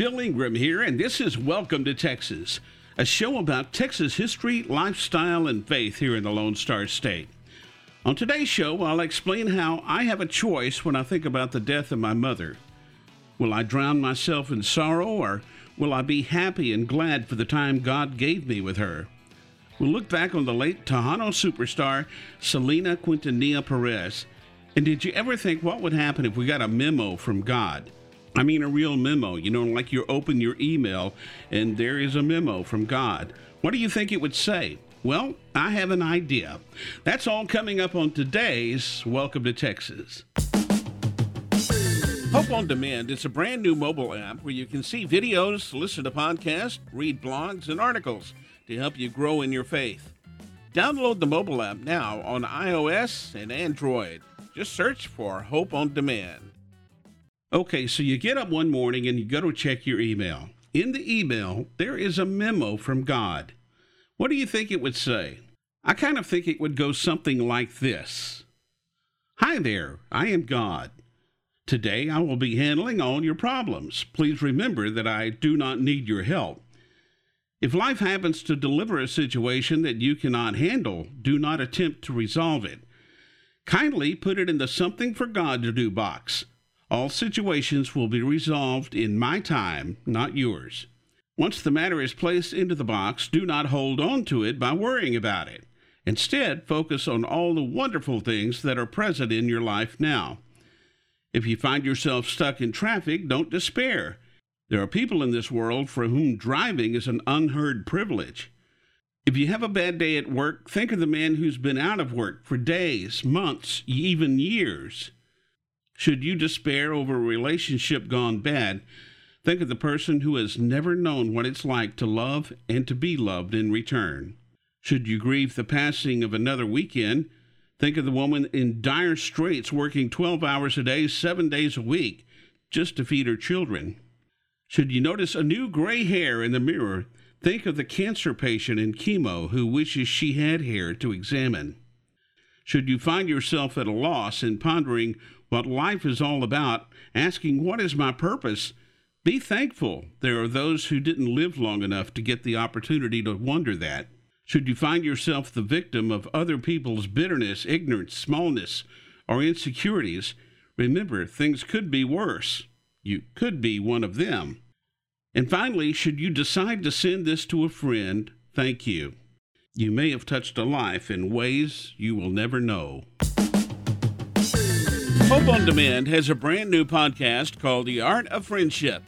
Bill Ingram here, and this is Welcome to Texas, a show about Texas history, lifestyle, and faith here in the Lone Star State. On today's show, I'll explain how I have a choice when I think about the death of my mother. Will I drown myself in sorrow, or will I be happy and glad for the time God gave me with her? We'll look back on the late Tejano superstar, Selena Quintanilla Perez. And did you ever think what would happen if we got a memo from God? I mean, a real memo, you know, like you open your email and there is a memo from God. What do you think it would say? Well, I have an idea. That's all coming up on today's Welcome to Texas. Hope on Demand is a brand new mobile app where you can see videos, listen to podcasts, read blogs, and articles to help you grow in your faith. Download the mobile app now on iOS and Android. Just search for Hope on Demand. Okay, so you get up one morning and you go to check your email. In the email, there is a memo from God. What do you think it would say? I kind of think it would go something like this Hi there, I am God. Today I will be handling all your problems. Please remember that I do not need your help. If life happens to deliver a situation that you cannot handle, do not attempt to resolve it. Kindly put it in the Something for God to Do box. All situations will be resolved in my time, not yours. Once the matter is placed into the box, do not hold on to it by worrying about it. Instead, focus on all the wonderful things that are present in your life now. If you find yourself stuck in traffic, don't despair. There are people in this world for whom driving is an unheard privilege. If you have a bad day at work, think of the man who's been out of work for days, months, even years. Should you despair over a relationship gone bad, think of the person who has never known what it's like to love and to be loved in return. Should you grieve the passing of another weekend, think of the woman in dire straits working 12 hours a day, seven days a week, just to feed her children. Should you notice a new gray hair in the mirror, think of the cancer patient in chemo who wishes she had hair to examine. Should you find yourself at a loss in pondering what life is all about, asking, What is my purpose? Be thankful there are those who didn't live long enough to get the opportunity to wonder that. Should you find yourself the victim of other people's bitterness, ignorance, smallness, or insecurities, remember things could be worse. You could be one of them. And finally, should you decide to send this to a friend, thank you. You may have touched a life in ways you will never know. Hope on Demand has a brand new podcast called The Art of Friendship.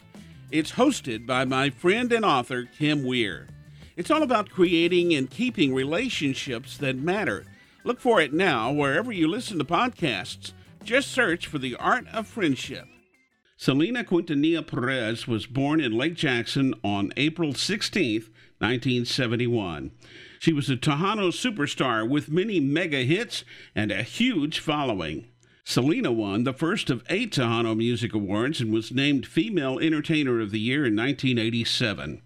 It's hosted by my friend and author, Kim Weir. It's all about creating and keeping relationships that matter. Look for it now wherever you listen to podcasts. Just search for The Art of Friendship. Selena Quintanilla Perez was born in Lake Jackson on April 16, 1971. She was a Tejano superstar with many mega hits and a huge following. Selena won the first of eight Tejano Music Awards and was named Female Entertainer of the Year in 1987.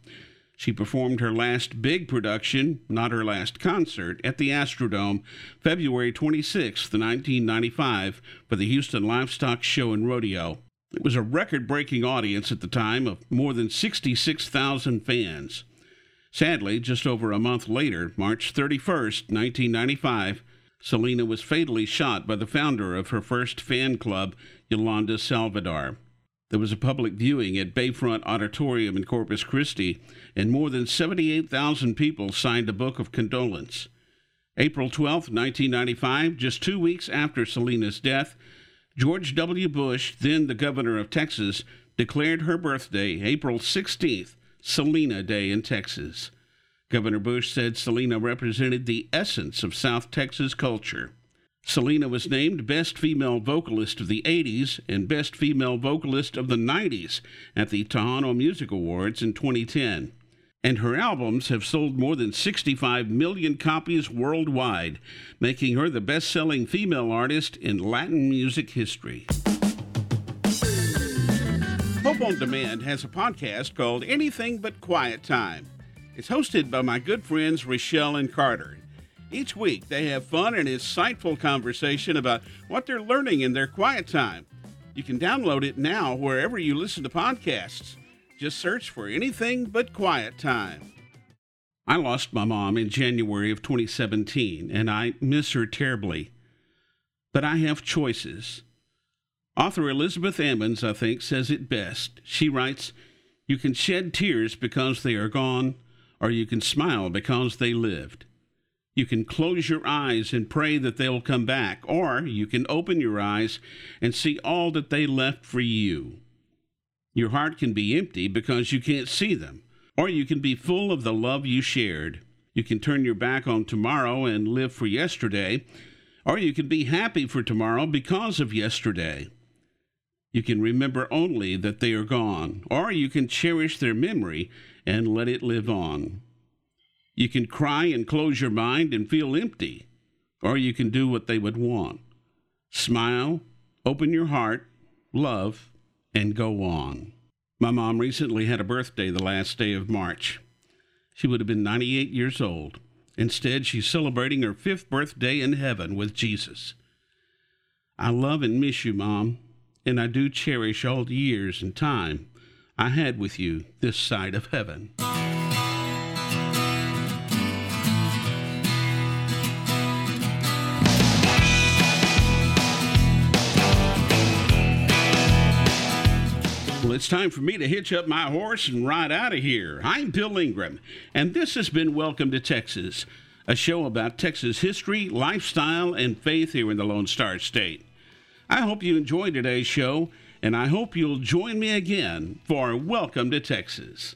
She performed her last big production, not her last concert, at the Astrodome February 26, 1995, for the Houston Livestock Show and Rodeo. It was a record breaking audience at the time of more than 66,000 fans. Sadly, just over a month later, March 31, 1995, Selena was fatally shot by the founder of her first fan club, Yolanda Saldívar. There was a public viewing at Bayfront Auditorium in Corpus Christi, and more than 78,000 people signed a book of condolence. April 12, 1995, just two weeks after Selena's death, George W. Bush, then the governor of Texas, declared her birthday, April 16th, Selena Day in Texas. Governor Bush said Selena represented the essence of South Texas culture. Selena was named Best Female Vocalist of the 80s and Best Female Vocalist of the 90s at the Tejano Music Awards in 2010. And her albums have sold more than 65 million copies worldwide, making her the best selling female artist in Latin music history. Hope on Demand has a podcast called Anything But Quiet Time. It's hosted by my good friends Rochelle and Carter. Each week, they have fun and insightful conversation about what they're learning in their quiet time. You can download it now wherever you listen to podcasts. Just search for anything but quiet time. I lost my mom in January of 2017, and I miss her terribly. But I have choices. Author Elizabeth Ammons, I think, says it best. She writes, You can shed tears because they are gone, or you can smile because they lived. You can close your eyes and pray that they'll come back, or you can open your eyes and see all that they left for you. Your heart can be empty because you can't see them, or you can be full of the love you shared. You can turn your back on tomorrow and live for yesterday, or you can be happy for tomorrow because of yesterday. You can remember only that they are gone, or you can cherish their memory and let it live on. You can cry and close your mind and feel empty, or you can do what they would want. Smile, open your heart, love, and go on. My mom recently had a birthday the last day of March. She would have been 98 years old. Instead, she's celebrating her fifth birthday in heaven with Jesus. I love and miss you, Mom and I do cherish all the years and time I had with you this side of heaven. Well, it's time for me to hitch up my horse and ride out of here. I'm Bill Ingram, and this has been Welcome to Texas, a show about Texas history, lifestyle, and faith here in the Lone Star State. I hope you enjoyed today's show, and I hope you'll join me again for Welcome to Texas.